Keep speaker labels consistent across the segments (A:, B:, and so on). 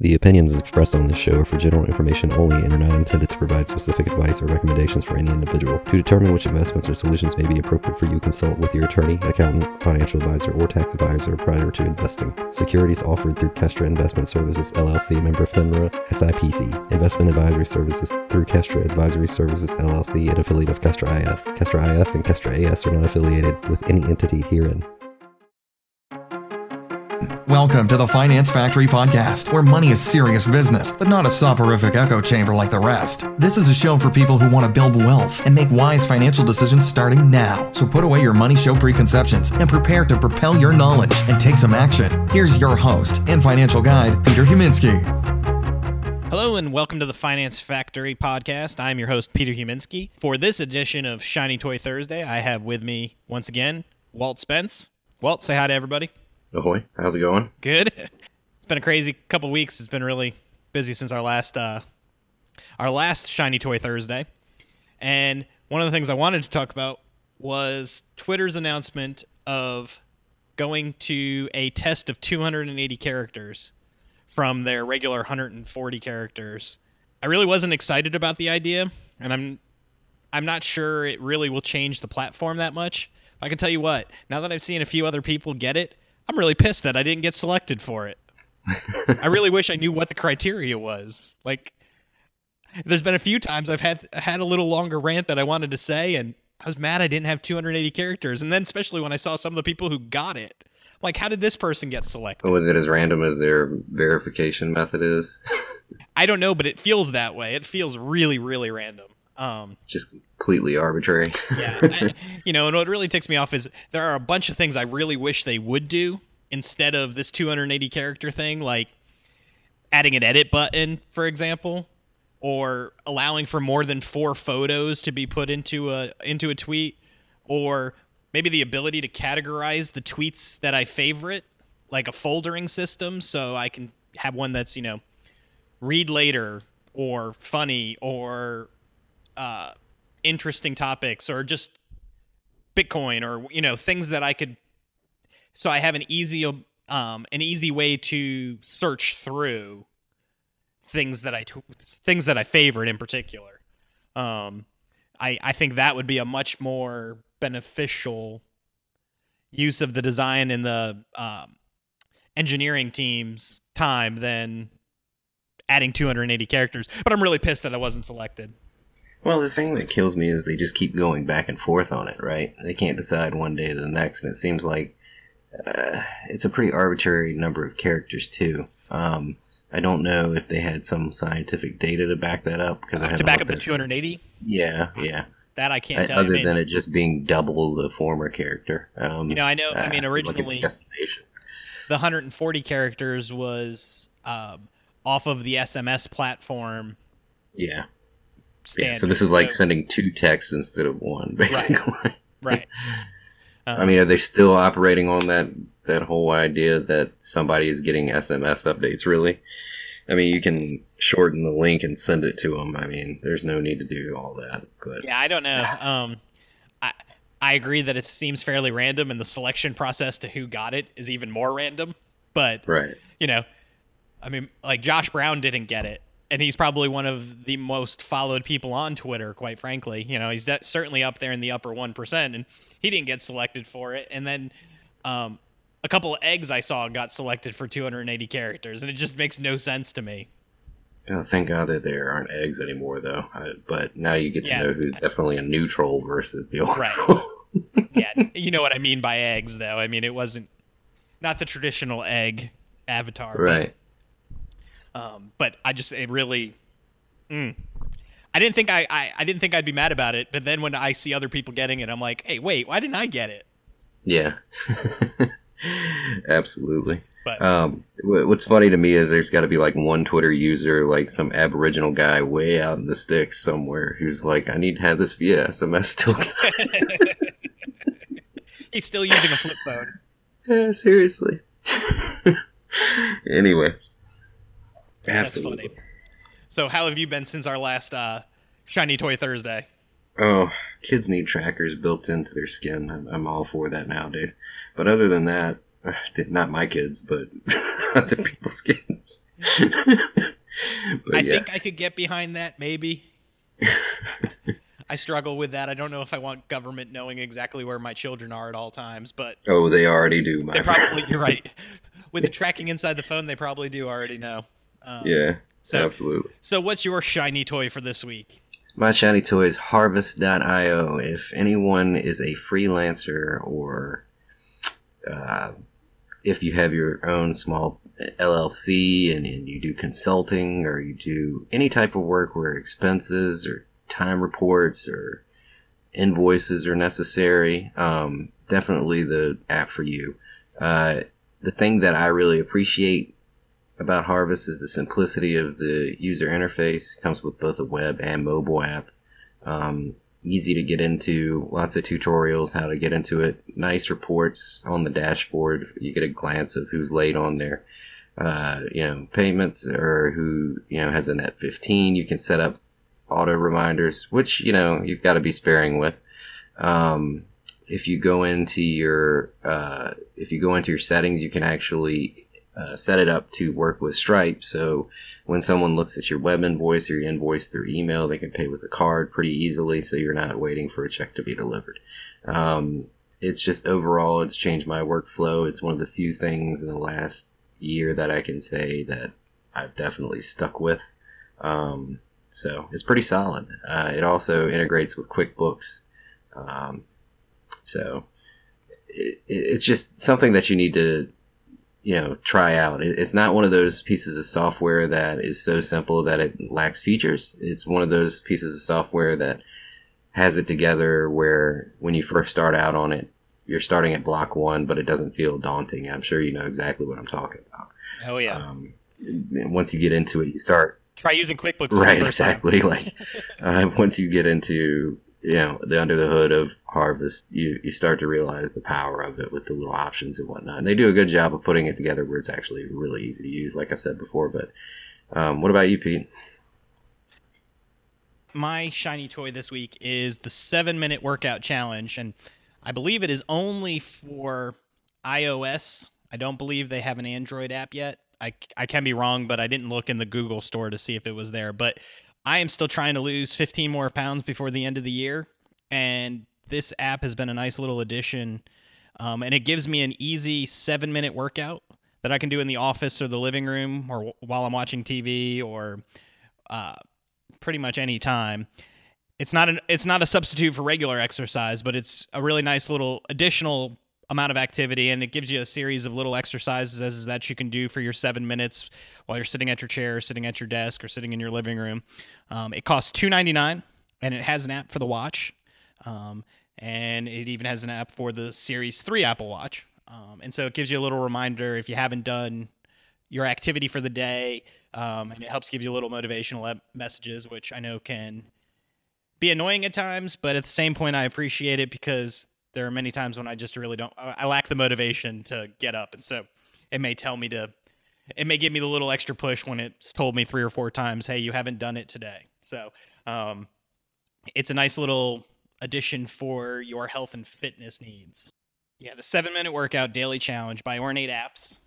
A: The opinions expressed on this show are for general information only and are not intended to provide specific advice or recommendations for any individual. To determine which investments or solutions may be appropriate for you, consult with your attorney, accountant, financial advisor, or tax advisor prior to investing. Securities offered through Kestra Investment Services LLC, member FINRA SIPC. Investment advisory services through Kestra Advisory Services LLC, an affiliate of Kestra IS. Kestra IS and Kestra AS are not affiliated with any entity herein.
B: Welcome to the Finance Factory Podcast, where money is serious business, but not a soporific echo chamber like the rest. This is a show for people who want to build wealth and make wise financial decisions starting now. So put away your money show preconceptions and prepare to propel your knowledge and take some action. Here's your host and financial guide, Peter Huminski.
C: Hello and welcome to the Finance Factory podcast. I'm your host, Peter Huminski. For this edition of Shiny Toy Thursday, I have with me once again Walt Spence. Walt, say hi to everybody.
D: Ahoy! How's it going?
C: Good. It's been a crazy couple weeks. It's been really busy since our last uh, our last Shiny Toy Thursday, and one of the things I wanted to talk about was Twitter's announcement of going to a test of 280 characters from their regular 140 characters. I really wasn't excited about the idea, and I'm I'm not sure it really will change the platform that much. I can tell you what, now that I've seen a few other people get it, I'm really pissed that I didn't get selected for it. I really wish I knew what the criteria was. Like, there's been a few times I've had had a little longer rant that I wanted to say, and I was mad I didn't have 280 characters. And then, especially when I saw some of the people who got it, like, how did this person get selected?
D: Was it as random as their verification method is?
C: I don't know, but it feels that way. It feels really, really random. Um,
D: Just completely arbitrary.
C: yeah, I, you know, and what really ticks me off is there are a bunch of things I really wish they would do instead of this 280 character thing, like adding an edit button, for example, or allowing for more than four photos to be put into a into a tweet, or maybe the ability to categorize the tweets that I favorite, like a foldering system, so I can have one that's you know read later or funny or uh, interesting topics or just Bitcoin or you know things that I could. So I have an easy um an easy way to search through things that I things that I favorite in particular. Um, I I think that would be a much more beneficial use of the design and the um, engineering team's time than adding 280 characters. But I'm really pissed that I wasn't selected.
D: Well, the thing that kills me is they just keep going back and forth on it, right? They can't decide one day to the next, and it seems like uh, it's a pretty arbitrary number of characters too. Um, I don't know if they had some scientific data to back that up because I haven't
C: to back up the 280.
D: Yeah, yeah.
C: That I can't
D: Uh,
C: tell.
D: Other
C: you.
D: Than it just being double the former character. Um,
C: You know, I know- I mean,
D: at the
C: originally- the 140 characters was um, off of the SMS platform
D: Yeah.
C: Standard.
D: Yeah, so this is like
C: So-
D: sending two texts instead of one, basically.
C: right. Um,
D: I mean, are they still operating on that that whole idea that somebody is getting SMS updates? Really? I mean, you can shorten the link and send it to them. I mean, there's no need to do all that. But
C: yeah, I don't know. Um, I I agree that it seems fairly random, and the selection process to who got it is even more random. But
D: right,
C: you know, I mean, like Josh Brown didn't get it, and he's probably one of the most followed people on Twitter. Quite frankly, you know, he's de- certainly up there in the upper one percent, and he didn't get selected for it. And then, um, a couple of eggs I saw got selected for 280 characters, and it just makes no sense to me.
D: oh, thank God that there aren't eggs anymore, though. I, but now you get to
C: Yeah.
D: know who's definitely a neutral versus the old.
C: Right. Yeah, you know what I mean by eggs, though. I mean it wasn't not the traditional egg avatar,
D: right.
C: Um, but I just it really, mm. I didn't think I, I I didn't think I'd be mad about it. But then when I see other people getting it, I'm like, hey, wait, why didn't I get it?
D: Yeah. Absolutely.
C: But
D: Um, what's funny to me is there's got to be like one Twitter user, like some Aboriginal guy way out in the sticks somewhere, who's like, "I need to have this via SMS still."
C: he's still using a flip phone.
D: yeah, seriously. anyway, absolutely.
C: funny. So how have you been since our last uh, shiny toy Thursday?
D: Oh, kids need trackers built into their skin. I'm, I'm all for that nowadays. But other than that, not my kids, but other people's kids. but
C: I
D: yeah,
C: think I could get behind that, maybe. I struggle with that. I don't know if I want government knowing exactly where my children are at all times, but
D: oh, they already do. My
C: they probably, you're right. With the tracking inside the phone, they probably do already know. Um,
D: yeah,
C: So,
D: absolutely.
C: so what's your shiny toy for this week?
D: My shiny toy is harvest.io. If anyone is a freelancer or uh, if you have your own small LLC and, and you do consulting or you do any type of work where expenses or time reports or invoices are necessary, um, definitely the app for you. Uh, the thing that I really appreciate about Harvest is the simplicity of the user interface. It comes with both a web and mobile app. Um, easy to get into, lots of tutorials how to get into it. Nice reports on the dashboard. You get a glance of who's late on their, uh, you know, payments or who you know has a net 15. You can set up auto reminders, which you know you've got to be sparing with. Um, if you go into your uh, if you go into your settings, you can actually uh, set it up to work with Stripe. So when someone looks at your web invoice or your invoice through email, they can pay with a card pretty easily. So you're not waiting for a check to be delivered. Um, it's just overall, it's changed my workflow. It's one of the few things in the last year that I can say that I've definitely stuck with. Um, so it's pretty solid. Uh, it also integrates with QuickBooks. Um, so it, it's just something that you need to, you know, try out. It's not one of those pieces of software that is so simple that it lacks features. It's one of those pieces of software that has it together where when you first start out on it, you're starting at block one, but it doesn't feel daunting. I'm sure you know exactly what I'm talking about.
C: Oh yeah,
D: Um, once you get into it, you start
C: try using QuickBooks for
D: right
C: the first time.
D: exactly like uh, once you get into you know the under the hood of harvest you you start to realize the power of it with the little options and whatnot. And they do a good job of putting it together where it's actually really easy to use like i said before but um, what about you pete?
C: My shiny toy this week is the seven minute workout challenge and i believe it is only for ios. I don't believe they have an android app yet. I, I can be wrong but i didn't look in the google store to see if it was there but i am still trying to lose 15 more pounds before the end of the year and this app has been a nice little addition um, and it gives me an easy seven minute workout that i can do in the office or the living room or while i'm watching tv or uh, pretty much any time. It's not an it's not a substitute for regular exercise, but it's a really nice little additional amount of activity and it gives you a series of little exercises that you can do for your seven minutes while you're sitting at your chair, sitting at your desk, or sitting in your living room. Um, it costs two ninety nine, and it has an app for the watch, um, and it even has an app for the Series Three Apple Watch. Um, and so it gives you a little reminder if you haven't done your activity for the day, um, and it helps give you a little motivational messages, which I know can be annoying at times, but at the same point, I appreciate it because there are many times when I just really don't, I I lack the motivation to get up, and so it may tell me to, it may give me the little extra push when it's told me three or four times, hey, you haven't done it today. So um, it's a nice little addition for your health and fitness needs. Yeah, the seven minute workout daily challenge by Ornate Apps.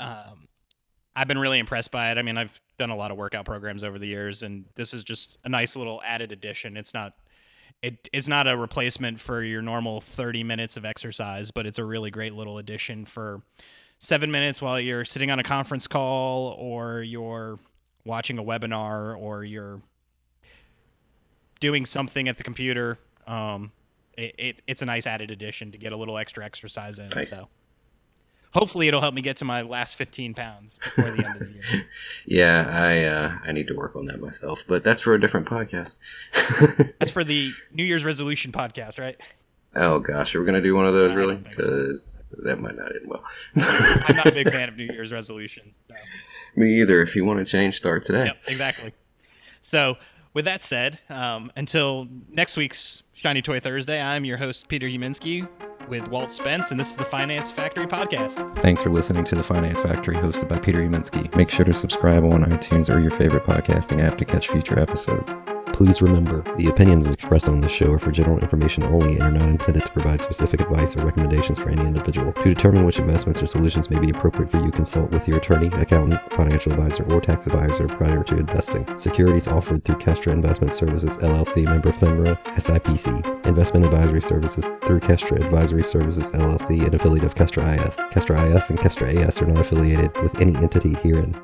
C: Um, I've been really impressed by it. I mean, I've done a lot of workout programs over the years, and this is just a nice little added addition. It's not it is not a replacement for your normal 30 minutes of exercise, but it's a really great little addition for seven minutes while you're sitting on a conference call or you're watching a webinar or you're doing something at the computer. Um, it, it, it's a nice added addition to get a little extra exercise in.
D: Nice.
C: So hopefully it'll help me get to my last 15 pounds before the end of the year.
D: yeah i uh, i need to work on that myself but that's for a different podcast
C: That's for the New Year's resolution podcast, right?
D: oh gosh are we gonna do one of those really
C: don't so.
D: because that might not end well
C: I'm not a big fan of New Year's resolutions. So.
D: me either if you want to change start today
C: Yep, exactly. So, with that said, um, until next week's Shiny Toy Thursday, I'm your host, Peter Huminski, with Walt Spence, and this is the Finance Factory Podcast.
A: Thanks for listening to the Finance Factory, hosted by Peter Huminski. Make sure to subscribe on iTunes or your favorite podcasting app to catch future episodes.
D: Please remember, the opinions expressed on this show are for general information only and are not intended to provide specific advice or recommendations for any individual. To determine which investments or solutions may be appropriate for you, consult with your attorney, accountant, financial advisor, or tax advisor prior to investing. Securities offered through Kestra Investment Services LLC, member FINRA, SIPC. Investment advisory services through Kestra Advisory Services LLC, an affiliate of Kestra IS. Kestra IS and Kestra AS are not affiliated with any entity herein.